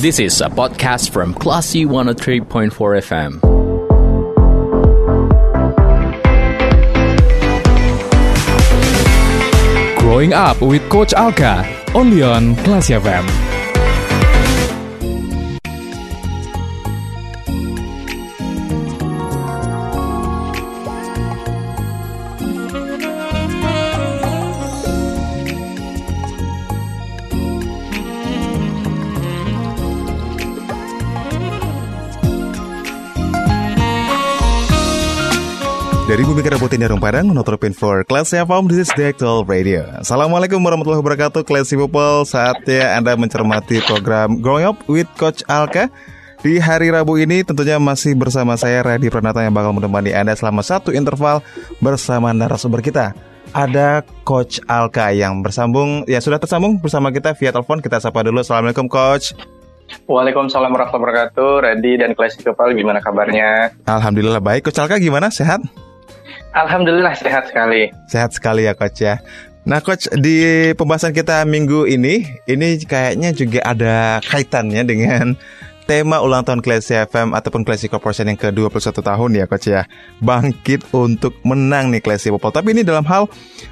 This is a podcast from Classy 103.4 FM. Growing Up with Coach Alka, only on Classy FM. Kerabutin Darung Padang, menutupin for Classy FM, this is the actual radio. Assalamualaikum warahmatullahi wabarakatuh, Classy People. Saatnya Anda mencermati program Growing Up with Coach Alka. Di hari Rabu ini tentunya masih bersama saya, Radi Pranata yang bakal menemani Anda selama satu interval bersama narasumber kita. Ada Coach Alka yang bersambung, ya sudah tersambung bersama kita via telepon. Kita sapa dulu. Assalamualaikum Coach. Waalaikumsalam warahmatullahi wabarakatuh. Radi dan Classy People, gimana kabarnya? Alhamdulillah baik. Coach Alka gimana? Sehat? Alhamdulillah sehat sekali. Sehat sekali ya coach ya. Nah coach di pembahasan kita minggu ini ini kayaknya juga ada kaitannya dengan tema ulang tahun Classy FM ataupun Classy Corporation yang ke-21 tahun ya coach ya. Bangkit untuk menang nih Classy People. Tapi ini dalam hal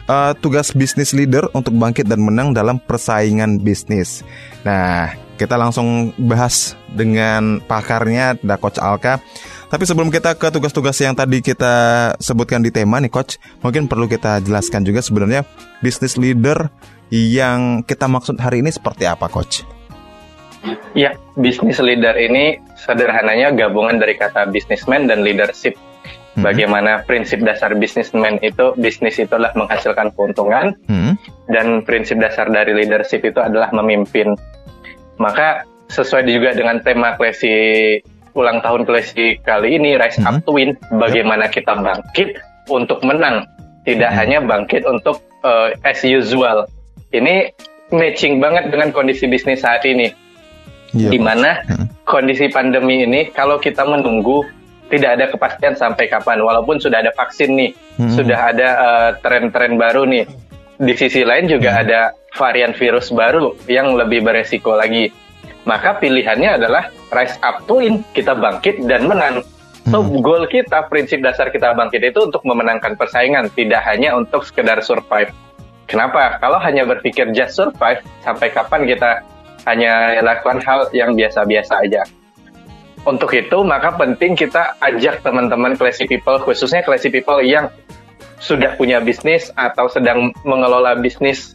uh, tugas bisnis leader untuk bangkit dan menang dalam persaingan bisnis. Nah, kita langsung bahas dengan pakarnya ada Coach Alka. Tapi sebelum kita ke tugas-tugas yang tadi kita sebutkan di tema nih Coach, mungkin perlu kita jelaskan juga sebenarnya bisnis leader yang kita maksud hari ini seperti apa Coach? Ya, bisnis leader ini sederhananya gabungan dari kata businessman dan leadership. Hmm. Bagaimana prinsip dasar bisnismen itu bisnis itu adalah menghasilkan keuntungan hmm. dan prinsip dasar dari leadership itu adalah memimpin. Maka sesuai juga dengan tema klasi ulang tahun Classy kali ini Rise Up to Win, bagaimana kita bangkit untuk menang, tidak hmm. hanya bangkit untuk uh, as usual. Ini matching banget dengan kondisi bisnis saat ini, yeah. di mana hmm. kondisi pandemi ini kalau kita menunggu tidak ada kepastian sampai kapan, walaupun sudah ada vaksin nih, hmm. sudah ada uh, tren-tren baru nih. Di sisi lain juga hmm. ada varian virus baru yang lebih beresiko lagi maka pilihannya adalah rise up to win, kita bangkit dan menang. So, hmm. goal kita, prinsip dasar kita bangkit itu untuk memenangkan persaingan, tidak hanya untuk sekedar survive. Kenapa? Kalau hanya berpikir just survive, sampai kapan kita hanya lakukan hal yang biasa-biasa aja. Untuk itu, maka penting kita ajak teman-teman classy people, khususnya classy people yang sudah punya bisnis atau sedang mengelola bisnis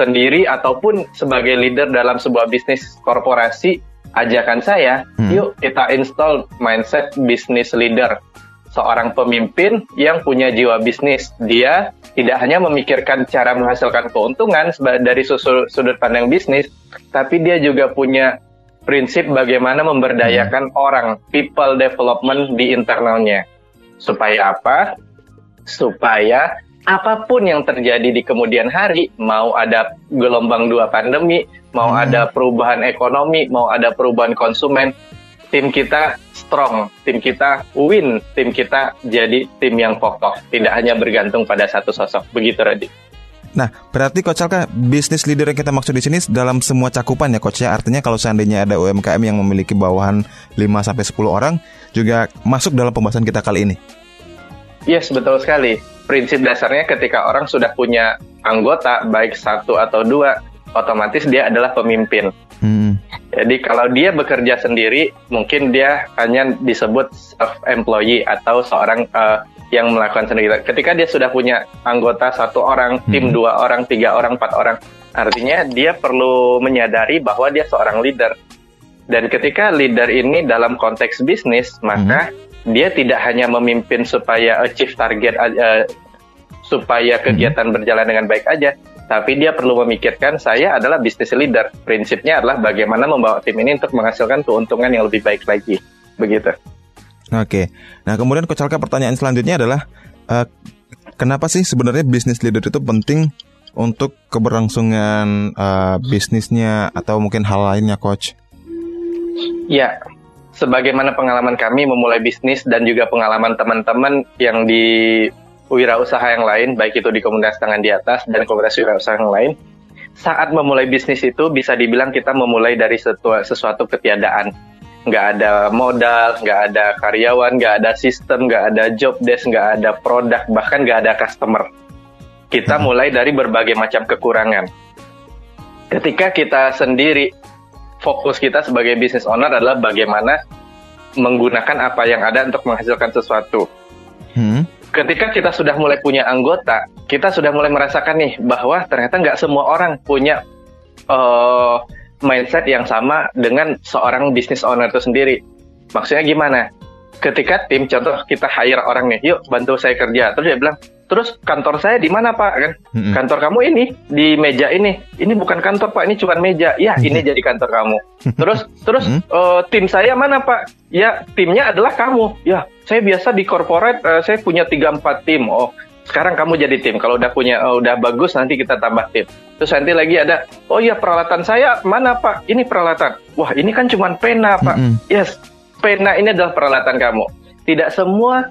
sendiri ataupun sebagai leader dalam sebuah bisnis korporasi, ajakan saya, hmm. yuk kita install mindset bisnis leader. Seorang pemimpin yang punya jiwa bisnis, dia tidak hanya memikirkan cara menghasilkan keuntungan dari sudut pandang bisnis, tapi dia juga punya prinsip bagaimana memberdayakan hmm. orang, people development di internalnya. Supaya apa? Supaya apa pun yang terjadi di kemudian hari, mau ada gelombang dua pandemi, mau hmm. ada perubahan ekonomi, mau ada perubahan konsumen, tim kita strong, tim kita win, tim kita jadi tim yang kokoh, tidak hanya bergantung pada satu sosok. Begitu, Radi. Nah, berarti Coach Alka, bisnis leader yang kita maksud di sini dalam semua cakupan ya Coach ya. Artinya kalau seandainya ada UMKM yang memiliki bawahan 5 sampai 10 orang juga masuk dalam pembahasan kita kali ini. Yes, betul sekali prinsip dasarnya ketika orang sudah punya anggota baik satu atau dua otomatis dia adalah pemimpin. Hmm. Jadi kalau dia bekerja sendiri mungkin dia hanya disebut self employee atau seorang uh, yang melakukan sendiri. Ketika dia sudah punya anggota satu orang, hmm. tim dua orang, tiga orang, empat orang, artinya dia perlu menyadari bahwa dia seorang leader. Dan ketika leader ini dalam konteks bisnis, maka hmm dia tidak hanya memimpin supaya achieve target uh, supaya mhm. kegiatan hmm. berjalan dengan baik aja, tapi dia perlu memikirkan saya adalah business leader. Prinsipnya adalah bagaimana membawa tim ini untuk menghasilkan keuntungan yang lebih baik lagi. Begitu. Oke. Nah, kemudian Coach Alka pertanyaan selanjutnya adalah uh, kenapa sih sebenarnya business leader itu penting untuk keberlangsungan uh, bisnisnya atau mungkin hal lainnya, Coach? Ya, sebagaimana pengalaman kami memulai bisnis dan juga pengalaman teman-teman yang di wirausaha yang lain, baik itu di komunitas tangan di atas dan komunitas wirausaha yang lain, saat memulai bisnis itu bisa dibilang kita memulai dari sesuatu, ketiadaan. Nggak ada modal, nggak ada karyawan, nggak ada sistem, nggak ada job desk, nggak ada produk, bahkan nggak ada customer. Kita mulai dari berbagai macam kekurangan. Ketika kita sendiri, fokus kita sebagai business owner adalah bagaimana menggunakan apa yang ada untuk menghasilkan sesuatu Hmm. ketika kita sudah mulai punya anggota, kita sudah mulai merasakan nih bahwa ternyata nggak semua orang punya eh, mindset yang sama dengan seorang business owner itu sendiri. Maksudnya gimana? Ketika tim, contoh kita hire orang nih, yuk bantu saya kerja. Terus dia bilang, terus kantor saya di mana pak? Kan Mm-mm. kantor kamu ini di meja ini. Ini bukan kantor pak, ini cuma meja. Ya ini jadi kantor kamu. Terus terus Hmm. eh, tim saya mana pak? Ya timnya adalah kamu. Ya saya biasa di corporate eh, saya punya 3-4 tim. Oh sekarang kamu jadi tim. Kalau udah punya eh, udah bagus nanti kita tambah tim. Terus nanti lagi ada oh iya peralatan saya mana pak? Ini peralatan. Wah ini kan cuma pena pak. Mm-mm. Yes pena ini adalah peralatan kamu. Tidak semua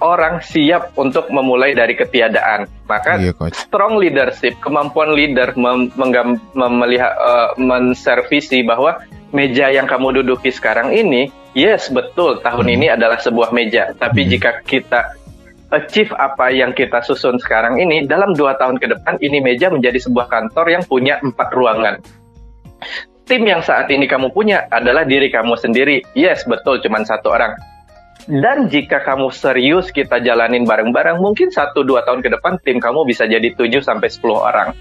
orang siap untuk memulai dari ketiadaan. Maka Iya, coach. strong leadership, kemampuan leader mem- menggam- melihat eh, menservisi bahwa meja yang kamu duduki sekarang ini, yes betul tahun ini adalah sebuah meja. Tapi Hmm. jika kita achieve apa yang kita susun sekarang ini, dalam dua tahun ke depan ini meja menjadi sebuah kantor yang punya empat ruangan. Tim yang saat ini kamu punya adalah diri kamu sendiri. Yes, betul, cuman satu orang. Dan jika kamu serius kita jalanin bareng-bareng, mungkin 1-2 tahun ke depan tim kamu bisa jadi 7 sampai 10 orang.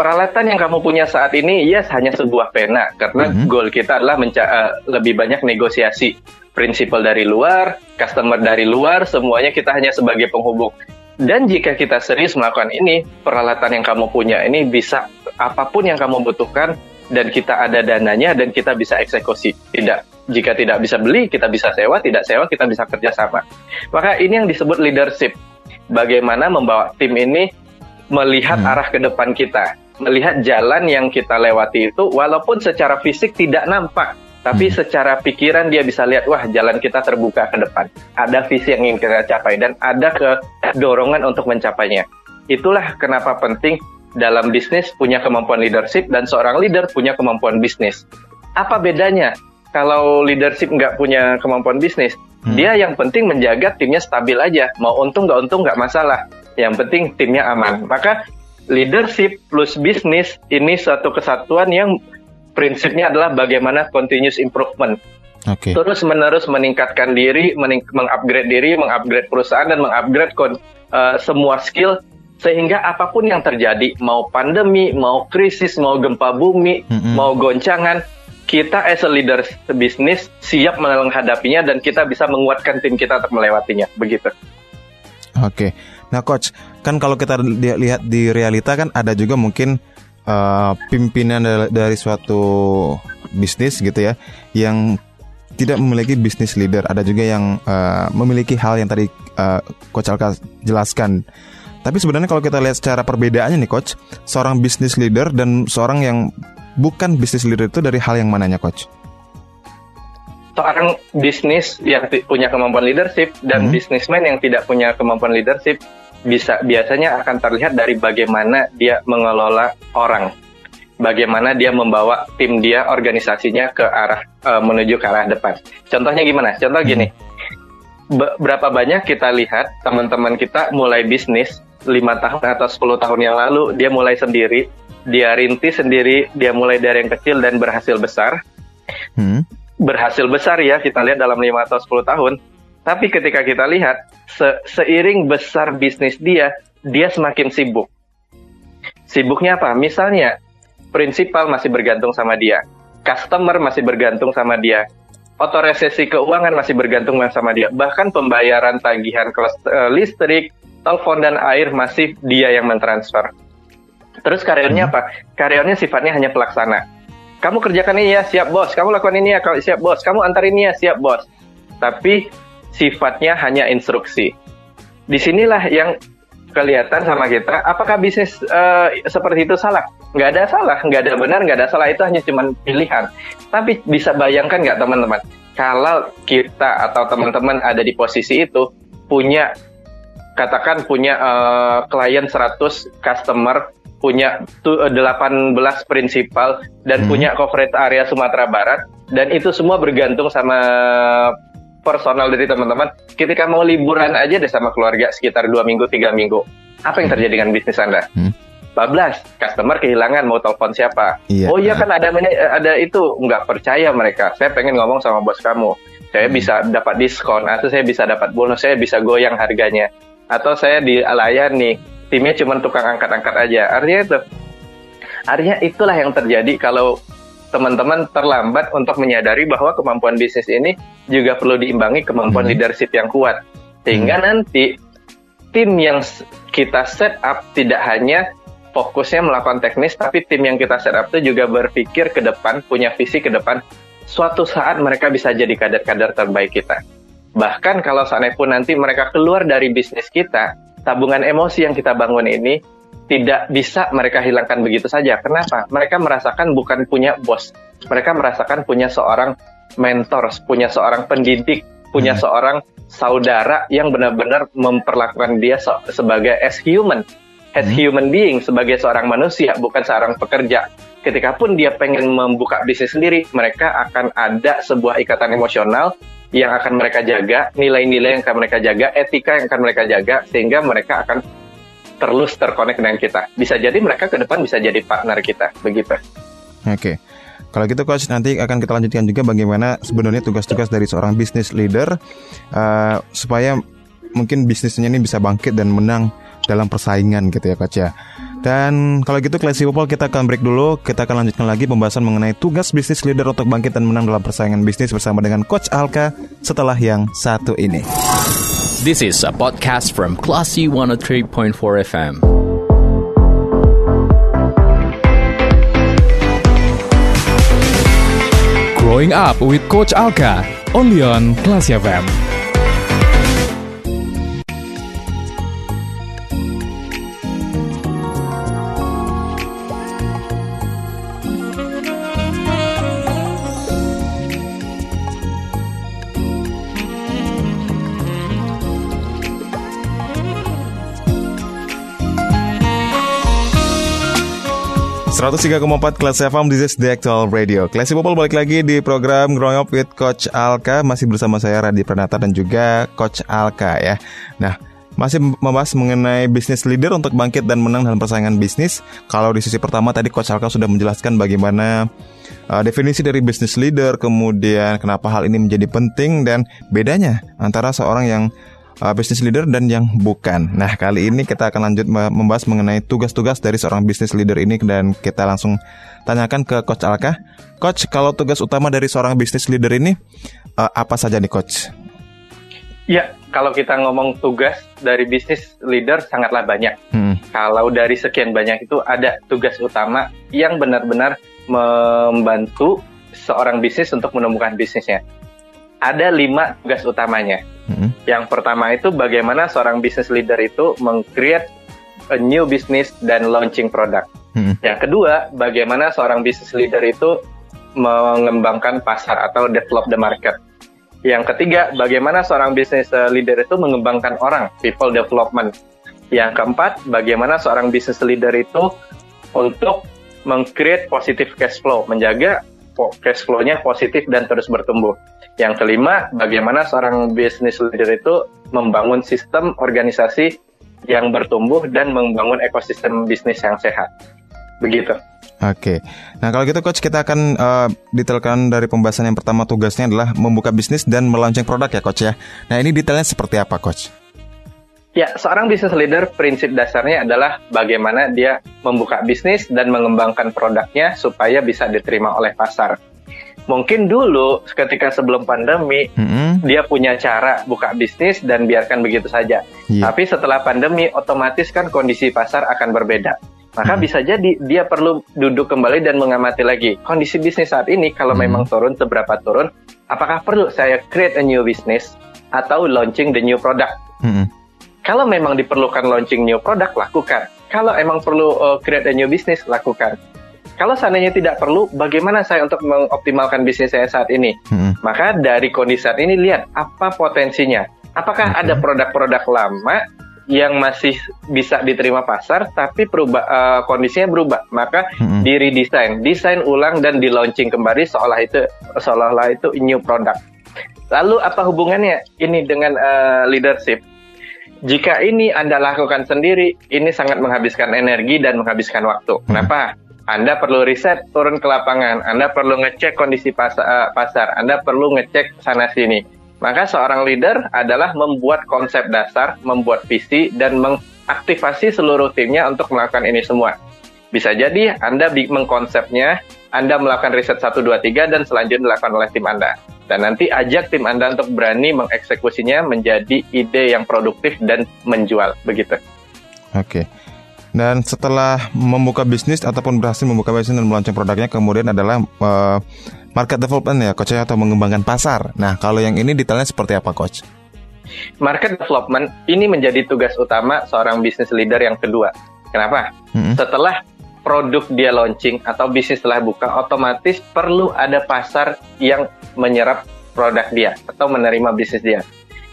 Peralatan yang kamu punya saat ini, yes, hanya sebuah pena. Karena Mhm. goal kita adalah menca- eh, lebih banyak negosiasi. Prinsipal dari luar, customer dari luar, semuanya kita hanya sebagai penghubung. Dan jika kita serius melakukan ini, peralatan yang kamu punya ini bisa apa pun yang kamu butuhkan, dan kita ada dananya dan kita bisa eksekusi. Tidak, jika tidak bisa beli, kita bisa sewa, tidak sewa, kita bisa kerjasama. Maka ini yang disebut leadership. Bagaimana membawa tim ini melihat Hmm. arah ke depan kita, melihat jalan yang kita lewati itu, walaupun secara fisik tidak nampak, tapi Hmm. secara pikiran dia bisa lihat, wah jalan kita terbuka ke depan. Ada visi yang ingin kita capai dan ada kedorongan untuk mencapainya. Itulah kenapa penting dalam bisnis punya kemampuan leadership dan seorang leader punya kemampuan bisnis. Apa bedanya? Kalau leadership nggak punya kemampuan bisnis, Hmm. dia yang penting menjaga timnya stabil aja. Mau untung nggak untung nggak masalah. Yang penting timnya aman. Maka leadership plus bisnis ini suatu kesatuan yang prinsipnya adalah bagaimana continuous improvement Oke. terus menerus meningkatkan diri, mening- mengupgrade diri, mengupgrade perusahaan dan mengupgrade kon- eh, semua skill sehingga apa pun yang terjadi, mau pandemi, mau krisis, mau gempa bumi, Mm-mm. mau goncangan, kita as a leader bisnis siap menghadapinya dan kita bisa menguatkan tim kita untuk melewatinya. Begitu. Oke. Nah, coach, kan kalau kita li- lihat di realita kan ada juga mungkin eh, pimpinan dari, suatu bisnis gitu ya yang tidak memiliki bisnis leader. Ada juga yang eh, memiliki hal yang tadi eh, coach Alka jelaskan. Tapi sebenarnya kalau kita lihat secara perbedaannya nih coach, seorang bisnis leader dan seorang yang bukan bisnis leader itu dari hal yang mananya coach? Seorang bisnis yang punya kemampuan leadership dan Hmm. bisnismen yang tidak punya kemampuan leadership bisa biasanya akan terlihat dari bagaimana dia mengelola orang, bagaimana dia membawa tim dia organisasinya ke arah eh, menuju ke arah depan. Contohnya gimana? Contoh gini, be- berapa banyak kita lihat teman-teman kita mulai bisnis lima tahun atau 10 tahun yang lalu dia mulai sendiri, dia rintis sendiri, dia mulai dari yang kecil dan berhasil besar Hmm. berhasil besar ya kita lihat dalam 5 atau 10 tahun. Tapi ketika kita lihat se- seiring besar bisnis dia, dia semakin sibuk. Sibuknya apa? Misalnya prinsipal masih bergantung sama dia, customer masih bergantung sama dia, otorisasi keuangan masih bergantung sama dia, bahkan pembayaran tagihan eh, listrik, telepon dan air masih dia yang mentransfer. Terus karyawannya apa? Karyawannya sifatnya hanya pelaksana. Kamu kerjakan ini ya siap bos. Kamu lakukan ini ya kalau siap bos. Kamu antar ini ya siap bos. Tapi sifatnya hanya instruksi. Di sinilah yang kelihatan sama kita apakah bisnis eh, seperti itu salah? Nggak ada salah. Nggak ada benar nggak ada salah. Itu hanya cuman pilihan. Tapi bisa bayangkan nggak teman-teman? Kalau kita atau teman-teman ada di posisi itu punya katakan punya eh, klien 100 customer punya tu- eh, 18 prinsipal dan Hmm. punya coverage area Sumatera Barat dan itu semua bergantung sama personal dari teman-teman. Ketika mau liburan aja deh sama keluarga sekitar dua minggu tiga minggu, apa yang terjadi dengan bisnis anda? Hmm. Bablas, customer kehilangan mau telepon siapa? Iya. Oh iya kan ada mana- ada itu nggak percaya mereka. Saya pengen ngomong sama bos kamu. Saya Hmm. bisa dapat diskon atau saya bisa dapat bonus. Saya bisa goyang harganya. Atau saya dilayani timnya cuma tukang angkat-angkat aja. Artinya itu. Artinya itulah yang terjadi kalau teman-teman terlambat untuk menyadari bahwa kemampuan bisnis ini juga perlu diimbangi kemampuan Hmm. leadership yang kuat. Sehingga nanti tim yang kita set up tidak hanya fokusnya melakukan teknis, tapi tim yang kita set up itu juga berpikir ke depan, punya visi ke depan. Suatu saat mereka bisa jadi kader-kader terbaik kita. Bahkan kalau seandainya pun nanti mereka keluar dari bisnis kita, tabungan emosi yang kita bangun ini tidak bisa mereka hilangkan begitu saja. Kenapa? Mereka merasakan bukan punya bos. Mereka merasakan punya seorang mentor, punya seorang pendidik, punya Hmm. seorang saudara yang benar-benar memperlakukan dia se- sebagai as human, as Hmm. human being, sebagai seorang manusia, bukan seorang pekerja. Ketika pun dia pengen membuka bisnis sendiri, mereka akan ada sebuah ikatan emosional yang akan mereka jaga, nilai-nilai yang akan mereka jaga, etika yang akan mereka jaga, sehingga mereka akan terus terkonek dengan kita. Bisa jadi mereka ke depan bisa jadi partner kita, begitu. Oke. Kalau gitu coach nanti akan kita lanjutkan juga bagaimana sebenarnya tugas-tugas dari seorang business leader eh, supaya mungkin bisnisnya ini bisa bangkit dan menang dalam persaingan gitu ya coach ya. Dan kalau gitu Classy People kita akan break dulu, kita akan lanjutkan lagi pembahasan mengenai tugas bisnis leader untuk bangkit dan menang dalam persaingan bisnis bersama dengan coach Alka setelah yang satu ini. This is a podcast from Classy 103.4 FM. Growing Up with Coach Alka, only on Class FM. Empat Kelas FM, this is the actual radio. Classy People balik lagi di program Growing Up with Coach Alka. Masih bersama saya Radhi Pranata dan juga Coach Alka ya. Nah, masih membahas mengenai bisnis leader untuk bangkit dan menang dalam persaingan bisnis. Kalau di sisi pertama tadi Coach Alka sudah menjelaskan bagaimana uh, definisi dari bisnis leader Kemudian kenapa hal ini menjadi penting dan bedanya antara seorang yang uh, business leader dan yang bukan. Nah, kali ini kita akan lanjut me- membahas mengenai tugas-tugas dari seorang business leader ini dan kita langsung tanyakan ke Coach Alka. Coach, kalau tugas utama dari seorang business leader ini uh, apa saja nih Coach? Ya, kalau kita ngomong tugas dari bisnis leader sangatlah banyak. Hmm. Kalau dari sekian banyak itu ada tugas utama yang benar-benar membantu seorang bisnis untuk menemukan bisnisnya. Ada lima tugas utamanya. Hmm. Yang pertama itu bagaimana seorang business leader itu meng-create a new business dan launching product. Hmm. Yang kedua, bagaimana seorang business leader itu mengembangkan pasar atau develop the market. Yang ketiga, bagaimana seorang business eh, leader itu mengembangkan orang, people development. Yang keempat, bagaimana seorang business leader itu untuk meng-create positive cash flow, menjaga cash flow-nya positif dan terus bertumbuh. Yang kelima, bagaimana seorang business leader itu membangun sistem organisasi yang bertumbuh dan membangun ekosistem bisnis yang sehat. Begitu. Oke. Nah, kalau gitu Coach kita akan uh, detailkan dari pembahasan yang pertama tugasnya adalah membuka bisnis dan meluncing produk ya Coach ya. Nah, ini detailnya seperti apa Coach? Ya, seorang business leader prinsip dasarnya adalah bagaimana dia membuka bisnis dan mengembangkan produknya supaya bisa diterima oleh pasar. Mungkin dulu ketika sebelum pandemi Hmm. dia punya cara buka bisnis dan biarkan begitu saja. Iya. Tapi setelah pandemi otomatis kan kondisi pasar akan berbeda. Maka Hmm. bisa jadi dia perlu duduk kembali dan mengamati lagi kondisi bisnis saat ini kalau Hmm. memang turun seberapa turun, apakah perlu saya create a new business atau launching the new product? Hmm. Kalau memang diperlukan launching new product, lakukan. Kalau emang perlu uh, create a new business, lakukan. Kalau seandainya tidak perlu, bagaimana saya untuk mengoptimalkan bisnis saya saat ini? Hmm. Maka dari kondisi saat ini lihat apa potensinya. Apakah Oke. ada produk-produk lama yang masih bisa diterima pasar, tapi perubah uh, kondisinya berubah. Maka Mm-mm. di redesign, desain ulang dan di launching kembali seolah itu seolah-olah itu new product. Lalu apa hubungannya ini dengan uh, leadership? Jika ini Anda lakukan sendiri, ini sangat menghabiskan energi dan menghabiskan waktu. Kenapa? Anda perlu riset, turun ke lapangan. Anda perlu ngecek kondisi pas- eh, pasar. Anda perlu ngecek sana sini. Maka seorang leader adalah membuat konsep dasar, membuat visi, dan mengaktifasi seluruh timnya untuk melakukan ini semua. Bisa jadi Anda mengkonsepnya, Anda melakukan riset 1, 2, 3, dan selanjutnya dilakukan oleh tim Anda. Dan nanti ajak tim Anda untuk berani mengeksekusinya menjadi ide yang produktif dan menjual. Begitu. Oke. Dan setelah membuka bisnis ataupun berhasil membuka bisnis dan melaunching produknya, kemudian adalah eh, market development ya, coach ya, atau mengembangkan pasar. Nah, kalau yang ini detailnya seperti apa, coach? Market development ini menjadi tugas utama seorang business leader yang kedua. Kenapa? Mm-mm. Setelah produk dia launching atau bisnis telah buka, otomatis perlu ada pasar yang menyerap produk dia atau menerima bisnis dia.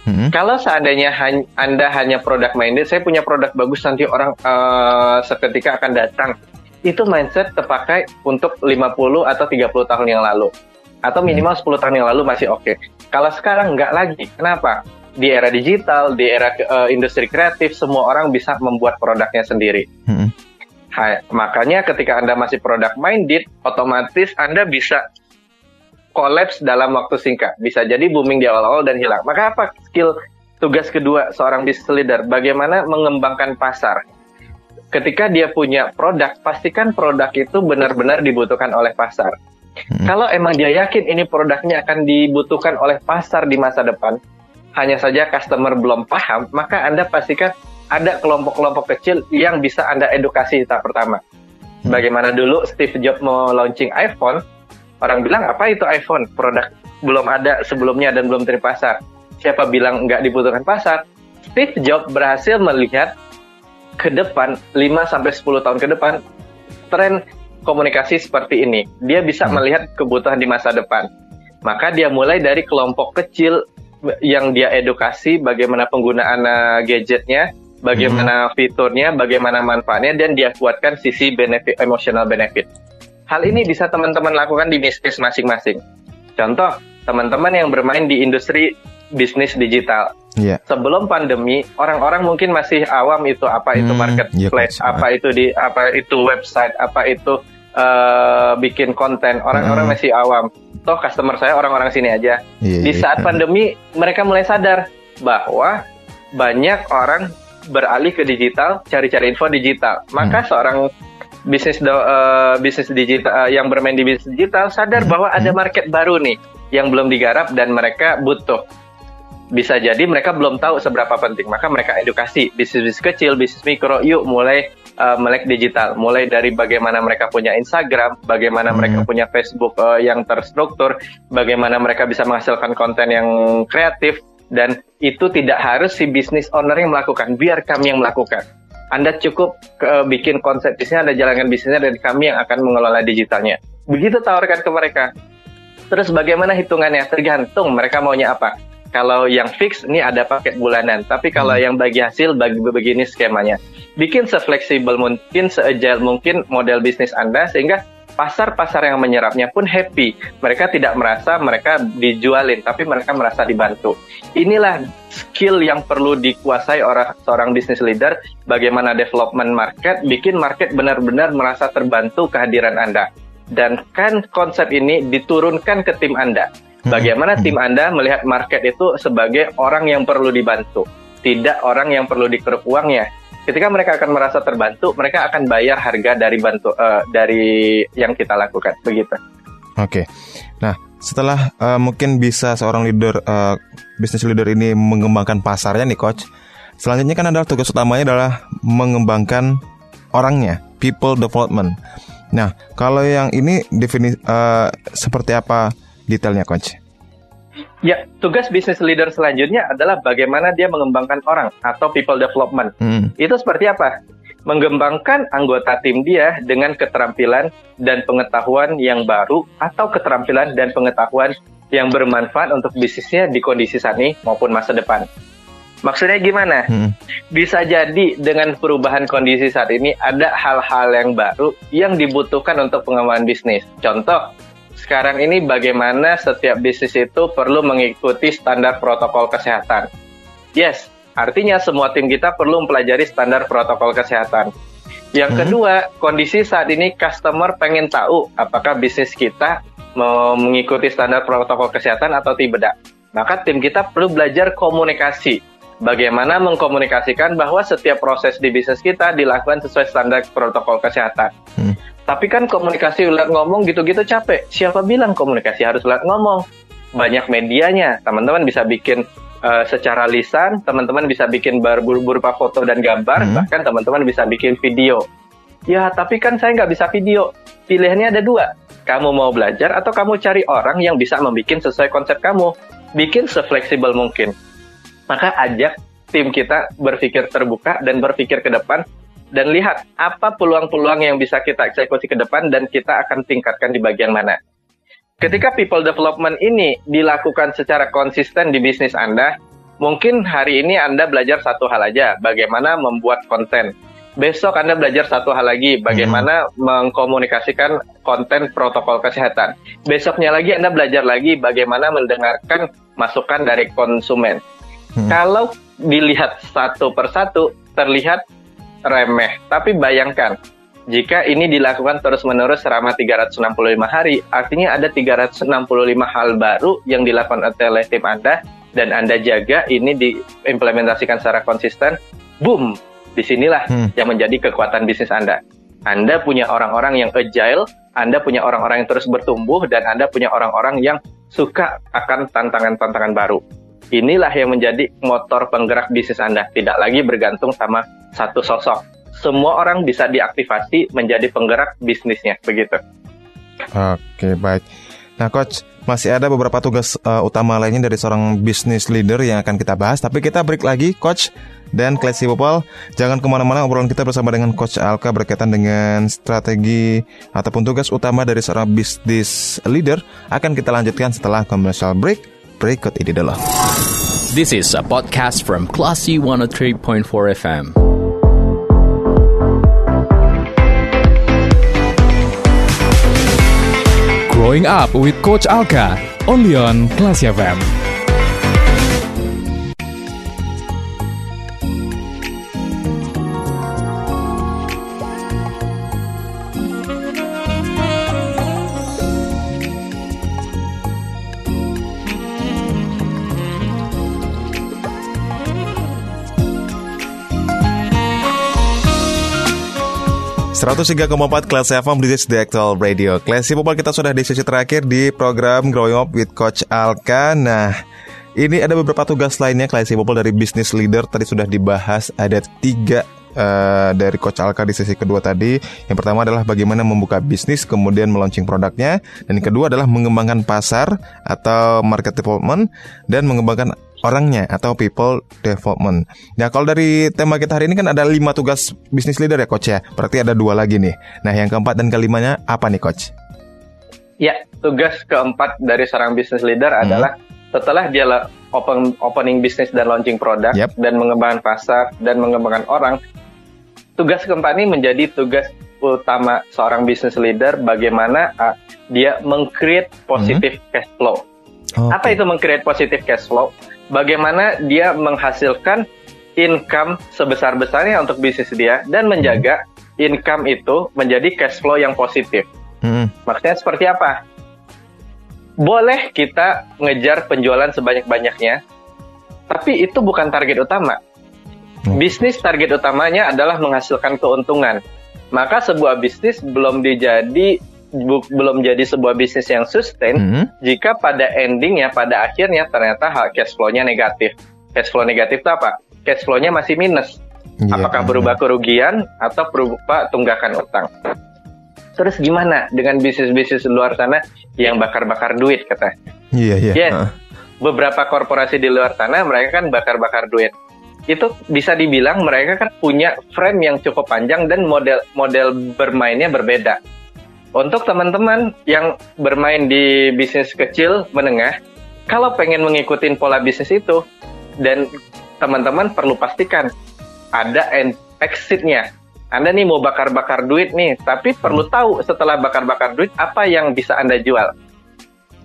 Mm-mm. Kalau seandainya han- Anda hanya produk minded, saya punya produk bagus nanti orang eh, seketika akan datang. Itu mindset terpakai untuk 50 atau 30 tahun yang lalu. Atau minimal 10 tahun yang lalu masih oke. Kalau sekarang nggak lagi. Kenapa? Di era digital, di era eh, industri kreatif, semua orang bisa membuat produknya sendiri. Mm-mm. Hai, makanya ketika Anda masih product minded, otomatis Anda bisa collapse dalam waktu singkat. Bisa jadi booming di awal-awal dan hilang. Maka apa skill tugas kedua seorang business leader? Bagaimana mengembangkan pasar? Ketika dia punya produk, pastikan produk itu benar-benar dibutuhkan oleh pasar. Kalau emang dia yakin ini produknya akan dibutuhkan oleh pasar di masa depan, hanya saja customer belum paham, maka Anda pastikan ada kelompok-kelompok kecil yang bisa Anda edukasi tahap pertama. Bagaimana dulu Steve Jobs mau launching iPhone, orang bilang apa itu iPhone? Produk belum ada sebelumnya dan belum terima pasar. Siapa bilang nggak dibutuhkan pasar? Steve Jobs berhasil melihat ke depan 5 sampai 10 tahun ke depan tren komunikasi seperti ini. Dia bisa melihat kebutuhan di masa depan. Maka dia mulai dari kelompok kecil yang dia edukasi bagaimana penggunaan uh, gadgetnya, bagaimana fiturnya, bagaimana manfaatnya dan dia kuatkan sisi benefit emotional benefit. Hal ini bisa teman-teman lakukan di bisnis masing-masing. Contoh, teman-teman yang bermain di industri bisnis digital. Iya. Sebelum pandemi, orang-orang mungkin masih awam itu apa itu Hmm, marketplace, iya, Coach. apa itu di apa itu website, apa itu eh, bikin konten. Orang-orang Hmm. masih awam. Toh customer saya orang-orang sini aja. Iya, Di iya. saat pandemi, mereka mulai sadar bahwa banyak orang beralih ke digital, cari-cari info digital. Maka Hmm. seorang bisnis do- eh, bisnis digital eh, yang bermain di bisnis digital sadar Hmm, bahwa ada hmm. market baru nih yang belum digarap dan mereka butuh. Bisa jadi mereka belum tahu seberapa penting, maka mereka edukasi bisnis-bisnis kecil, bisnis mikro, yuk mulai uh, melek digital, mulai dari bagaimana mereka punya Instagram, bagaimana Hmm. mereka punya Facebook uh, yang terstruktur, bagaimana mereka bisa menghasilkan konten yang kreatif, dan itu tidak harus si bisnis owner yang melakukan, biar kami yang melakukan. Anda cukup uh, bikin konsep bisnisnya, Anda jalankan bisnisnya, dan kami yang akan mengelola digitalnya. Begitu tawarkan ke mereka. Terus bagaimana hitungannya? Tergantung mereka maunya apa. Kalau yang fix ini ada paket bulanan, tapi kalau yang bagi hasil bagi begini skemanya. Bikin sefleksibel mungkin, seagile mungkin model bisnis Anda sehingga pasar-pasar yang menyerapnya pun happy. Mereka tidak merasa mereka dijualin, tapi mereka merasa dibantu. Inilah skill yang perlu dikuasai orang seorang bisnis leader. Bagaimana development market, bikin market benar-benar merasa terbantu kehadiran Anda. Dan kan konsep ini diturunkan ke tim Anda. Bagaimana tim Anda melihat market itu sebagai orang yang perlu dibantu, tidak orang yang perlu dikeruk uangnya. Ketika mereka akan merasa terbantu, mereka akan bayar harga dari bantu eh, dari yang kita lakukan. Begitu. Oke. Nah, setelah eh, mungkin bisa seorang leader eh, business leader ini mengembangkan pasarnya nih coach. Selanjutnya kan adalah tugas utamanya adalah mengembangkan orangnya, people development. Nah, kalau yang ini definisi eh, seperti apa detailnya coach? Ya, tugas bisnis leader selanjutnya adalah bagaimana dia mengembangkan orang atau people development. Hmm. Itu seperti apa? Mengembangkan anggota tim dia dengan keterampilan dan pengetahuan yang baru atau keterampilan dan pengetahuan yang bermanfaat untuk bisnisnya di kondisi saat ini maupun masa depan. Maksudnya gimana? Hmm. Bisa jadi dengan perubahan kondisi saat ini ada hal-hal yang baru yang dibutuhkan untuk pengembangan bisnis. Contoh, sekarang ini bagaimana setiap bisnis itu perlu mengikuti standar protokol kesehatan. Yes, artinya semua tim kita perlu mempelajari standar protokol kesehatan. Yang Hmm. kedua, kondisi saat ini customer pengen tahu apakah bisnis kita mau mengikuti standar protokol kesehatan atau tidak. Maka tim kita perlu belajar komunikasi. Bagaimana mengkomunikasikan bahwa setiap proses di bisnis kita dilakukan sesuai standar protokol kesehatan. Hmm. Tapi kan komunikasi lewat ngomong gitu-gitu capek. Siapa bilang komunikasi harus lewat ngomong? Banyak medianya. Teman-teman bisa bikin eh, secara lisan, teman-teman bisa bikin ber- berupa foto dan gambar, Hmm. bahkan teman-teman bisa bikin video. Ya, tapi kan saya nggak bisa video. Pilihannya ada dua. Kamu mau belajar atau kamu cari orang yang bisa membuat sesuai konsep kamu. Bikin sefleksibel mungkin. Maka ajak tim kita berpikir terbuka dan berpikir ke depan dan lihat apa peluang-peluang yang bisa kita eksekusi ke depan dan kita akan tingkatkan di bagian mana. Ketika people development ini dilakukan secara konsisten di bisnis Anda, mungkin hari ini Anda belajar satu hal aja, bagaimana membuat konten. Besok Anda belajar satu hal lagi, bagaimana mengkomunikasikan konten protokol kesehatan. Besoknya lagi Anda belajar lagi bagaimana mendengarkan masukan dari konsumen. Hmm. Kalau dilihat satu persatu, terlihat remeh. Tapi bayangkan, jika ini dilakukan terus-menerus selama 365 hari, artinya ada 365 hal baru yang dilakukan oleh tim Anda, dan Anda jaga ini diimplementasikan secara konsisten, boom, di sinilah Hmm. yang menjadi kekuatan bisnis Anda. Anda punya orang-orang yang agile, Anda punya orang-orang yang terus bertumbuh, dan Anda punya orang-orang yang suka akan tantangan-tantangan baru. Inilah yang menjadi motor penggerak bisnis Anda, tidak lagi bergantung sama satu sosok. Semua orang bisa diaktifasi menjadi penggerak bisnisnya, begitu. Oke, baik. Nah, coach, masih ada beberapa tugas uh, utama lainnya dari seorang business leader yang akan kita bahas, tapi kita break lagi, coach. Dan Classy People, jangan ke mana-mana obrolan kita bersama dengan Coach Alka berkaitan dengan strategi ataupun tugas utama dari seorang business leader akan kita lanjutkan setelah commercial break berikut ini dulu. This is a podcast from Classy 103.4 FM. Growing Up with Coach Alka, only on Classy FM. Seratus tiga Kelas FM is the actual radio. Classy People kita sudah di sesi terakhir di program Growing Up with Coach Alka. Nah ini ada beberapa tugas lainnya Classy People dari business leader. Tadi sudah dibahas ada tiga eh, dari Coach Alka di sesi kedua tadi. Yang pertama adalah bagaimana membuka bisnis Kemudian meluncing produknya. Dan yang kedua adalah mengembangkan pasar Atau market development Dan mengembangkan orangnya atau people development. Nah kalau dari tema kita hari ini kan ada lima tugas bisnis leader ya coach ya. Berarti ada dua lagi nih. Nah yang keempat dan kelimanya apa nih coach? Ya, tugas keempat dari seorang business leader Hmm. adalah setelah dia open, opening bisnis dan launching produk Yap. dan mengembangkan pasar dan mengembangkan orang, tugas keempat ini menjadi tugas utama seorang business leader bagaimana ah, dia meng-create positive cash flow. Apa itu meng-create positive cash flow? Bagaimana dia menghasilkan income sebesar-besarnya untuk bisnis dia dan menjaga income itu menjadi cash flow yang positif. Hmm. Maksudnya seperti apa? Boleh kita ngejar penjualan sebanyak-banyaknya, tapi itu bukan target utama. Hmm. Bisnis target utamanya adalah menghasilkan keuntungan. Maka sebuah bisnis belum dijadi belum jadi sebuah bisnis yang sustain Hmm. jika pada endingnya, pada akhirnya ternyata hal cash flow-nya negatif. Cash flow negatif itu apa? Cash flow-nya masih minus. Iya. Apakah berupa kerugian atau berupa tunggakan utang? Terus gimana dengan bisnis-bisnis luar sana yang bakar-bakar duit kata? Iya iya. Yes. Heeh. Beberapa korporasi di luar sana mereka kan bakar-bakar duit. Itu bisa dibilang mereka kan punya frame yang cukup panjang dan model model bermainnya berbeda. Untuk teman-teman yang bermain di bisnis kecil menengah, kalau pengen mengikuti pola bisnis itu dan teman-teman perlu pastikan ada exitnya. Anda nih mau bakar-bakar duit nih, tapi perlu tahu setelah bakar-bakar duit apa yang bisa Anda jual.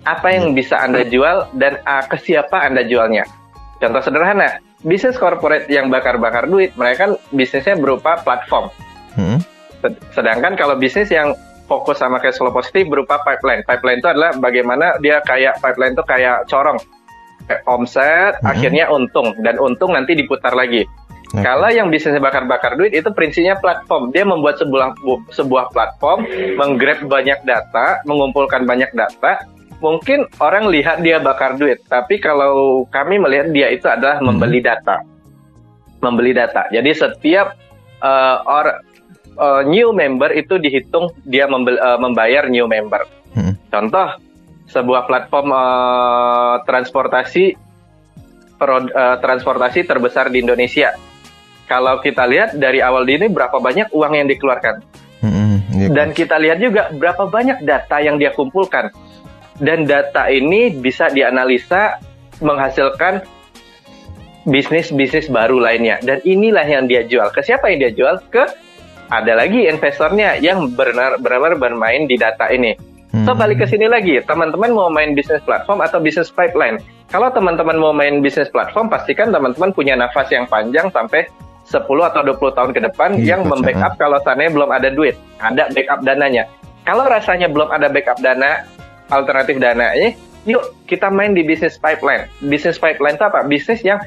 Apa yang bisa Anda jual dan uh, ke siapa Anda jualnya. Contoh sederhana, bisnis corporate yang bakar-bakar duit, mereka kan bisnisnya berupa platform. Hmm. Sedangkan kalau bisnis yang fokus sama cash flow positif berupa pipeline. Pipeline itu adalah bagaimana dia kayak pipeline itu kayak corong. Kayak omset, hmm. akhirnya untung dan untung nanti diputar lagi. Okay. Kalau yang bisnisnya bakar-bakar duit itu prinsipnya platform. Dia membuat sebuah sebuah platform, menggrab banyak data, mengumpulkan banyak data. Mungkin orang lihat dia bakar duit, tapi kalau kami melihat dia itu adalah hmm. membeli data. Membeli data. Jadi setiap uh, or uh, new member itu dihitung dia membel, uh, membayar new member. Hmm. Contoh sebuah platform uh, transportasi pro, uh, transportasi terbesar di Indonesia kalau kita lihat dari awal ini berapa banyak uang yang dikeluarkan. Mm-hmm, iya. Dan kita lihat juga berapa banyak data yang dia kumpulkan. Dan data ini bisa dianalisa menghasilkan bisnis-bisnis baru lainnya. Dan inilah yang dia jual. Ke siapa yang dia jual? Ke ada lagi investornya yang benar-benar bermain di data ini. Hmm. So balik ke sini lagi, teman-teman mau main bisnis platform atau bisnis pipeline? Kalau teman-teman mau main bisnis platform, pastikan teman-teman punya nafas yang panjang sampai 10 atau 20 tahun ke depan iya, yang membackup kalau sana belum ada duit, ada backup dananya. Kalau rasanya belum ada backup dana, alternatif dana ini, yuk kita main di bisnis pipeline. Bisnis pipeline itu apa? Bisnis yang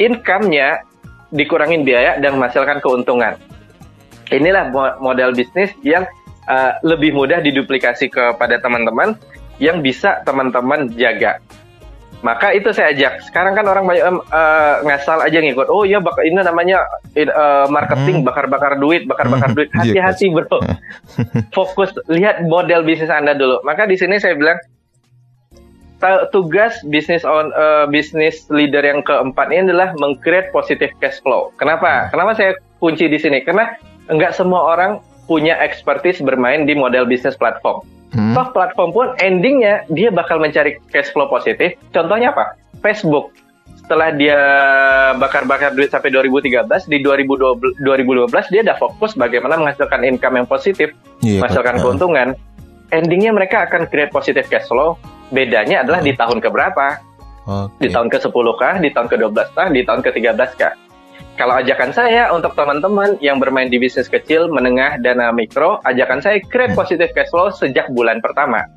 income-nya dikurangin biaya dan menghasilkan keuntungan. Inilah model bisnis yang uh, lebih mudah diduplikasi kepada teman-teman yang bisa teman-teman jaga. Maka itu saya ajak. Sekarang kan orang banyak uh, ngasal aja ngikut. Oh iya, bak ini namanya uh, marketing, hmm. bakar-bakar duit, bakar-bakar hmm. duit. Iya, Hati-hati bro. Fokus lihat model bisnis anda dulu. Maka di sini saya bilang tugas bisnis on uh, bisnis leader yang keempat ini adalah mengcreate positive cash flow. Kenapa? Hmm. Kenapa saya kunci di sini? Karena enggak semua orang punya expertise bermain di model bisnis platform. Hmm. Toh platform pun endingnya dia bakal mencari cash flow positif. Contohnya apa? Facebook. Setelah dia bakar-bakar duit sampai 2013, di 2012, 2012 dia udah fokus bagaimana menghasilkan income yang positif, iya, menghasilkan betul. keuntungan. Endingnya mereka akan create positive cash flow. Bedanya adalah hmm. di tahun keberapa? Okay. Di tahun ke-10 kah? Di tahun ke-12 kah? Di tahun ke-13 kah? Kalau ajakan saya untuk teman-teman yang bermain di bisnis kecil, menengah, dana mikro, ajakan saya create positive cash flow sejak bulan pertama.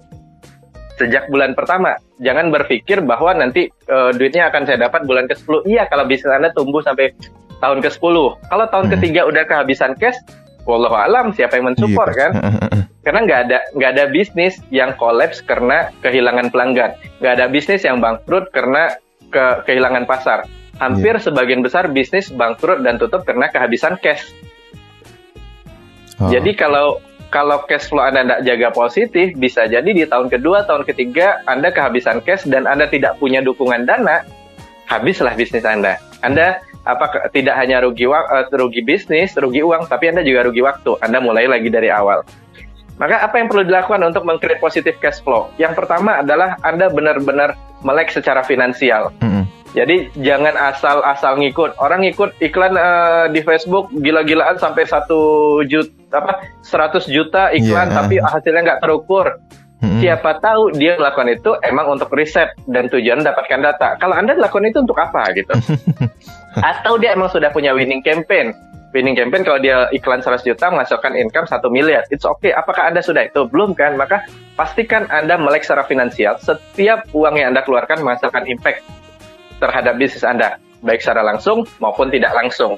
Sejak bulan pertama, jangan berpikir bahwa nanti uh, duitnya akan saya dapat bulan ke-10. Iya, kalau bisnis Anda tumbuh sampai tahun ke-10. Kalau tahun hmm. ketiga udah kehabisan cash, wallahu alam siapa yang mensupport iya. kan? Karena nggak ada nggak ada bisnis yang kolaps karena kehilangan pelanggan, nggak ada bisnis yang bangkrut karena ke kehilangan pasar hampir yeah. sebagian besar bisnis bangkrut dan tutup karena kehabisan cash. Oh. Jadi kalau kalau cash flow Anda tidak jaga positif, bisa jadi di tahun kedua, tahun ketiga Anda kehabisan cash dan Anda tidak punya dukungan dana, habislah bisnis Anda. Anda apa tidak hanya rugi uh, rugi bisnis, rugi uang, tapi Anda juga rugi waktu. Anda mulai lagi dari awal. Maka apa yang perlu dilakukan untuk mengcreate positif cash flow? Yang pertama adalah Anda benar-benar melek secara finansial. Mm -hmm. Jadi jangan asal-asal ngikut. Orang ngikut iklan uh, di Facebook gila-gilaan sampai satu juta apa 100 juta iklan yeah. tapi hasilnya nggak terukur. Hmm. Siapa tahu dia melakukan itu emang untuk riset dan tujuan mendapatkan data. Kalau Anda lakukan itu untuk apa gitu? Atau dia emang sudah punya winning campaign. Winning campaign kalau dia iklan 100 juta menghasilkan income 1 miliar. It's okay. Apakah Anda sudah itu? Belum kan? Maka pastikan Anda melek secara finansial. Setiap uang yang Anda keluarkan menghasilkan impact terhadap bisnis Anda, baik secara langsung maupun tidak langsung.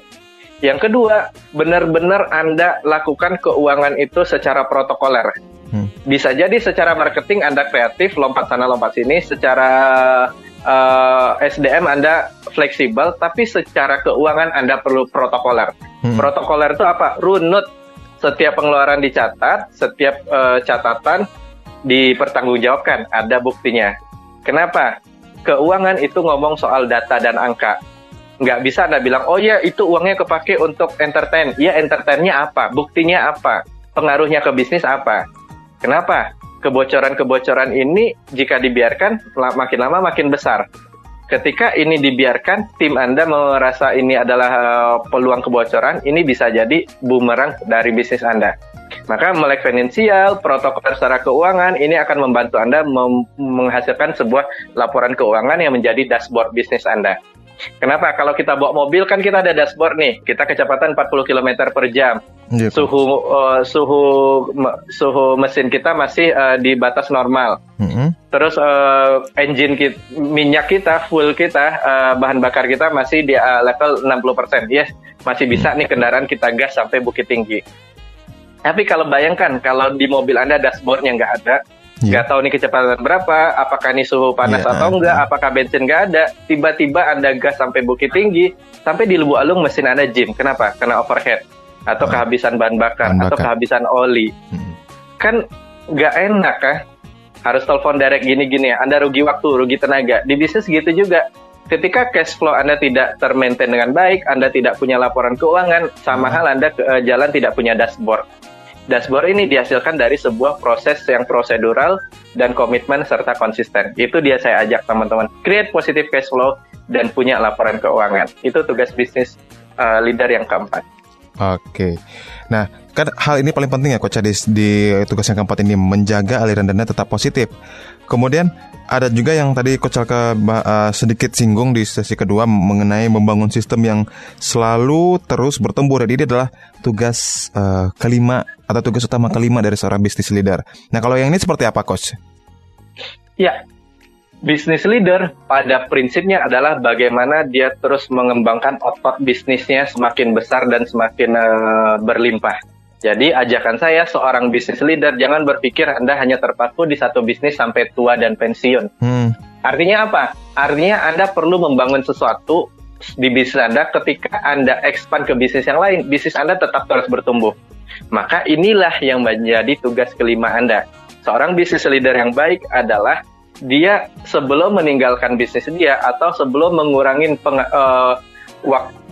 Yang kedua, benar-benar Anda lakukan keuangan itu secara protokoler. Hmm. Bisa jadi secara marketing Anda kreatif, lompat sana lompat sini, secara uh, eh, SDM Anda fleksibel, tapi secara keuangan Anda perlu protokoler. Hmm. Protokoler itu apa? Runut. Setiap pengeluaran dicatat, setiap uh, catatan dipertanggungjawabkan, ada buktinya. Kenapa? Keuangan itu ngomong soal data dan angka. Nggak bisa Anda bilang, oh ya itu uangnya kepake untuk entertain. Ya entertainnya apa? Buktinya apa? Pengaruhnya ke bisnis apa? Kenapa? Kebocoran-kebocoran ini jika dibiarkan makin lama makin besar. Ketika ini dibiarkan, tim Anda merasa ini adalah uh, peluang kebocoran, ini bisa jadi bumerang dari bisnis Anda. Maka melek finansial, protokol secara keuangan ini akan membantu Anda menghasilkan sebuah laporan keuangan yang menjadi dashboard bisnis Anda. Kenapa? Kalau kita bawa mobil kan kita ada dashboard nih, kita kecepatan 40 km per jam, gitu. suhu uh, suhu suhu mesin kita masih uh, di batas normal. Mm -hmm. Terus uh, engine kita, minyak kita, fuel kita, uh, bahan bakar kita masih di uh, level 60%. Yes, masih bisa nih kendaraan kita gas sampai Bukit Tinggi. Tapi kalau bayangkan kalau di mobil Anda dashboardnya nggak ada, iya. nggak yeah. tahu nih kecepatan berapa, apakah ini suhu panas yeah. atau enggak, apakah bensin nggak ada, tiba-tiba Anda gas sampai bukit tinggi, sampai di Lubuk Alung mesin Anda jim. Kenapa? Karena overhead atau kehabisan bahan bakar, bahan bakar atau kehabisan oli. Hmm. Kan nggak enak kan? Harus telepon direct gini-gini ya. Anda rugi waktu, rugi tenaga. Di bisnis gitu juga. Ketika cash flow Anda tidak termaintain dengan baik, Anda tidak punya laporan keuangan, sama hmm. hal Anda ke, uh, jalan tidak punya dashboard Dashboard ini dihasilkan dari sebuah proses yang prosedural dan komitmen serta konsisten. Itu dia saya ajak teman-teman. Create positive cash flow dan punya laporan keuangan. Itu tugas bisnis uh, leader yang keempat. Oke. Nah, kan hal ini paling penting ya Coach Adis di tugas yang keempat ini menjaga aliran dana tetap positif. Kemudian ada juga yang tadi Coach Alka uh, sedikit singgung di sesi kedua mengenai membangun sistem yang selalu terus bertumbuh. Jadi ini adalah tugas uh, kelima atau tugas utama kelima dari seorang bisnis leader. Nah kalau yang ini seperti apa Coach? Ya, bisnis leader pada prinsipnya adalah bagaimana dia terus mengembangkan otot bisnisnya semakin besar dan semakin uh, berlimpah. Jadi ajakan saya seorang bisnis leader jangan berpikir Anda hanya terpaku di satu bisnis sampai tua dan pensiun. Hmm. Artinya apa? Artinya Anda perlu membangun sesuatu di bisnis Anda ketika Anda expand ke bisnis yang lain, bisnis Anda tetap terus bertumbuh. Maka inilah yang menjadi tugas kelima Anda. Seorang bisnis leader yang baik adalah dia sebelum meninggalkan bisnis dia atau sebelum mengurangi peng, uh, waktu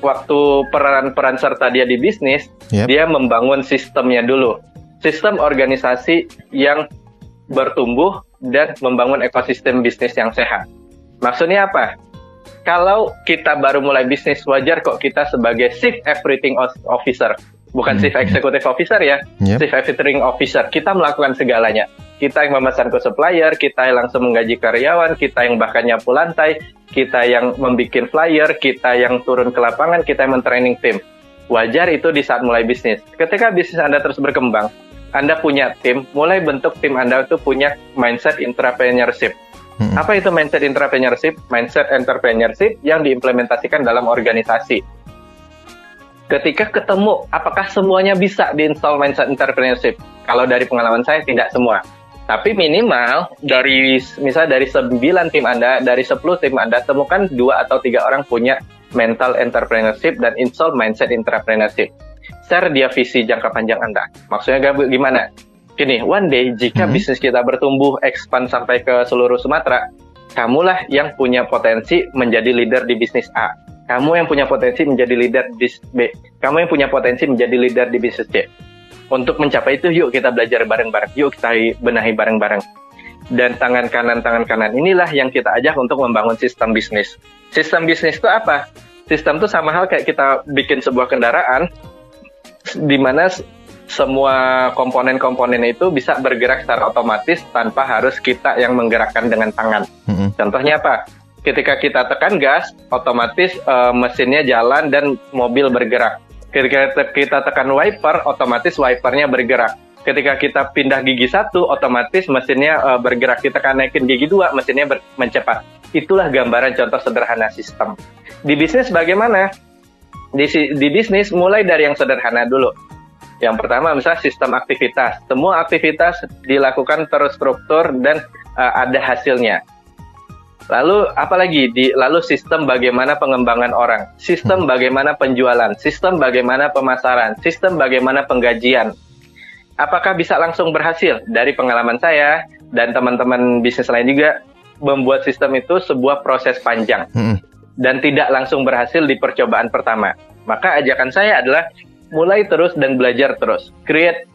waktu peran-peran serta dia di bisnis, yep. dia membangun sistemnya dulu. Sistem organisasi yang bertumbuh dan membangun ekosistem bisnis yang sehat. Maksudnya apa? Kalau kita baru mulai bisnis, wajar kok kita sebagai chief everything officer, bukan hmm. chief executive officer ya, yep. chief everything officer. Kita melakukan segalanya kita yang memesan ke supplier, kita yang langsung menggaji karyawan, kita yang bahkan nyapu lantai, kita yang membuat flyer, kita yang turun ke lapangan, kita yang mentraining tim. Wajar itu di saat mulai bisnis. Ketika bisnis Anda terus berkembang, Anda punya tim, mulai bentuk tim Anda itu punya mindset entrepreneurship. Hmm. Apa itu mindset entrepreneurship? Mindset entrepreneurship yang diimplementasikan dalam organisasi. Ketika ketemu, apakah semuanya bisa diinstal mindset entrepreneurship? Kalau dari pengalaman saya, tidak semua tapi minimal dari misal dari 9 tim Anda, dari 10 tim Anda, temukan dua atau tiga orang punya mental entrepreneurship dan install mindset entrepreneurship. Share dia visi jangka panjang Anda. Maksudnya gimana? Gini, one day jika hmm. bisnis kita bertumbuh, expand sampai ke seluruh Sumatera, kamulah yang punya potensi menjadi leader di bisnis A. Kamu yang punya potensi menjadi leader di bisnis B. Kamu yang punya potensi menjadi leader di bisnis C untuk mencapai itu yuk kita belajar bareng-bareng, yuk kita benahi bareng-bareng. Dan tangan kanan tangan kanan inilah yang kita ajak untuk membangun sistem bisnis. Sistem bisnis itu apa? Sistem itu sama hal kayak kita bikin sebuah kendaraan di mana semua komponen-komponen itu bisa bergerak secara otomatis tanpa harus kita yang menggerakkan dengan tangan. Mm-hmm. Contohnya apa? Ketika kita tekan gas, otomatis uh, mesinnya jalan dan mobil bergerak Ketika kita tekan wiper, otomatis wipernya bergerak. Ketika kita pindah gigi satu, otomatis mesinnya uh, bergerak. Kita kan naikin gigi dua, mesinnya ber- mencepat. Itulah gambaran contoh sederhana sistem. Di bisnis bagaimana? Di, di bisnis mulai dari yang sederhana dulu. Yang pertama misalnya sistem aktivitas. Semua aktivitas dilakukan terstruktur dan uh, ada hasilnya Lalu apalagi di lalu sistem bagaimana pengembangan orang, sistem hmm. bagaimana penjualan, sistem bagaimana pemasaran, sistem bagaimana penggajian. Apakah bisa langsung berhasil? Dari pengalaman saya dan teman-teman bisnis lain juga membuat sistem itu sebuah proses panjang hmm. dan tidak langsung berhasil di percobaan pertama. Maka ajakan saya adalah mulai terus dan belajar terus. Create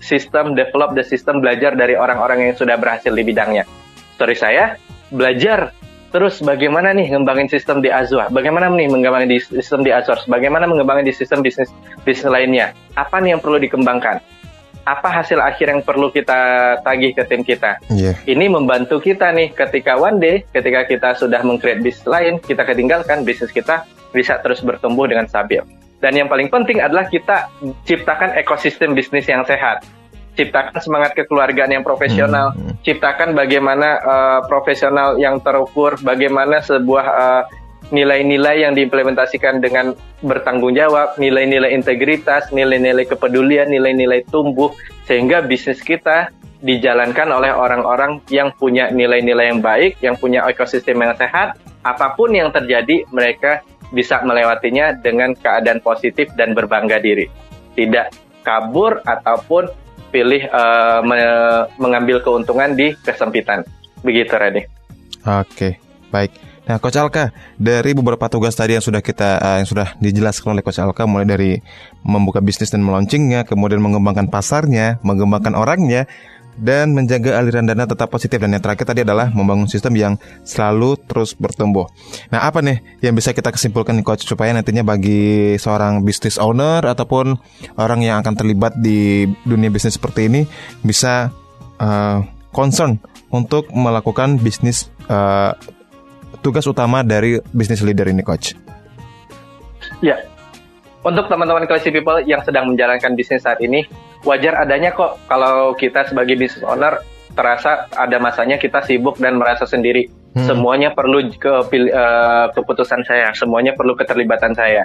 sistem, develop the system, belajar dari orang-orang yang sudah berhasil di bidangnya. Story saya, belajar Terus bagaimana nih ngembangin sistem di Azure? Bagaimana nih mengembangin di sistem di Azure? Bagaimana mengembangin di sistem bisnis bisnis lainnya? Apa nih yang perlu dikembangkan? Apa hasil akhir yang perlu kita tagih ke tim kita? Iya. Ini membantu kita nih ketika one day, ketika kita sudah mengcreate bisnis lain, kita ketinggalkan bisnis kita bisa terus bertumbuh dengan stabil. Dan yang paling penting adalah kita ciptakan ekosistem bisnis yang sehat ciptakan semangat kekeluargaan yang profesional, hmm. ciptakan bagaimana uh, profesional yang terukur, bagaimana sebuah uh, nilai-nilai yang diimplementasikan dengan bertanggung jawab, nilai-nilai integritas, nilai-nilai kepedulian, nilai-nilai tumbuh, sehingga bisnis kita dijalankan oleh orang-orang yang punya nilai-nilai yang baik, yang punya ekosistem yang sehat, apa pun yang terjadi mereka bisa melewatinya dengan keadaan positif dan berbangga diri. Tidak kabur ataupun pilih uh, me mengambil keuntungan di kesempitan. Begitu, Reni. Oke, baik. Nah, Coach Alka, dari beberapa tugas tadi yang sudah kita uh, yang sudah dijelaskan oleh Coach Alka, mulai dari membuka bisnis dan melaunchingnya, kemudian mengembangkan pasarnya, mengembangkan orangnya, dan menjaga aliran dana tetap positif dan yang terakhir tadi adalah membangun sistem yang selalu terus bertumbuh. Nah, apa nih yang bisa kita kesimpulkan coach supaya nantinya bagi seorang business owner ataupun orang yang akan terlibat di dunia bisnis seperti ini bisa uh, concern untuk melakukan bisnis uh, tugas utama dari business leader ini coach. Ya. Untuk teman-teman classy people yang sedang menjalankan bisnis saat ini, wajar adanya kok kalau kita sebagai business owner terasa ada masanya kita sibuk dan merasa sendiri. Hmm. Semuanya perlu ke uh, keputusan saya, semuanya perlu keterlibatan saya.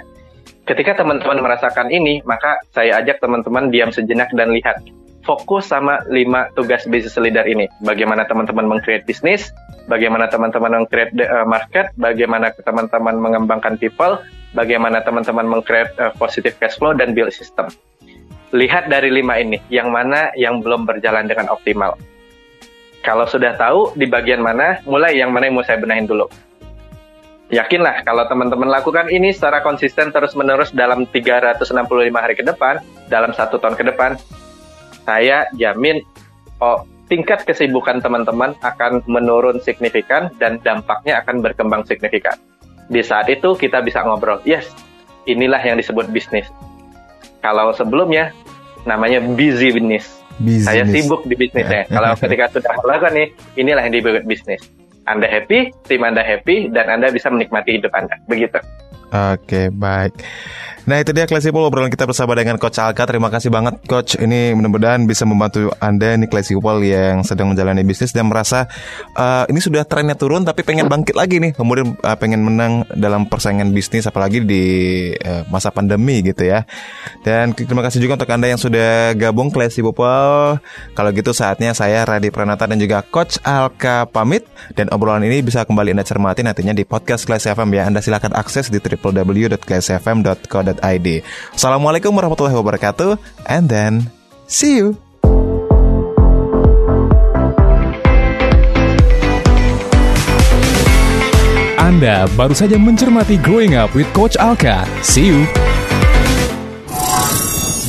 Ketika teman-teman merasakan ini, maka saya ajak teman-teman diam sejenak dan lihat fokus sama lima tugas business leader ini. Bagaimana teman-teman mengcreate bisnis, bagaimana teman-teman mengcreate uh, market, bagaimana teman-teman mengembangkan people, bagaimana teman-teman mengcreate uh, positive cash flow dan build system lihat dari lima ini, yang mana yang belum berjalan dengan optimal. Kalau sudah tahu di bagian mana, mulai yang mana yang mau saya benahin dulu. Yakinlah kalau teman-teman lakukan ini secara konsisten terus-menerus dalam 365 hari ke depan, dalam satu tahun ke depan, saya jamin oh, tingkat kesibukan teman-teman akan menurun signifikan dan dampaknya akan berkembang signifikan. Di saat itu kita bisa ngobrol, yes, inilah yang disebut bisnis. Kalau sebelumnya namanya busy business. Business. Saya sibuk di bisnisnya. Kalau ketika sudah melakukan nih, inilah yang disebut bisnis. Anda happy, tim Anda happy, dan Anda bisa menikmati hidup Anda. Begitu. Oke, baik. Nah itu dia Classy People obrolan kita bersama dengan Coach Alka. Terima kasih banget Coach. Ini mudah-mudahan bisa membantu Anda nih Classy People yang sedang menjalani bisnis Dan merasa uh, ini sudah trennya turun tapi pengen bangkit lagi nih. Kemudian uh, pengen menang dalam persaingan bisnis apalagi di uh, masa pandemi gitu ya. Dan terima kasih juga untuk Anda yang sudah gabung Classy People Kalau gitu saatnya saya Radi Pranata dan juga Coach Alka pamit. Dan obrolan ini bisa kembali Anda cermati nantinya di podcast Classy FM ya. Anda silahkan akses di www.classyfm.co Assalamualaikum warahmatullahi wabarakatuh and then see you. Anda baru saja mencermati Growing Up with Coach Alka. See you.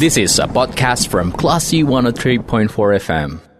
This is a podcast from Classy 103.4 FM.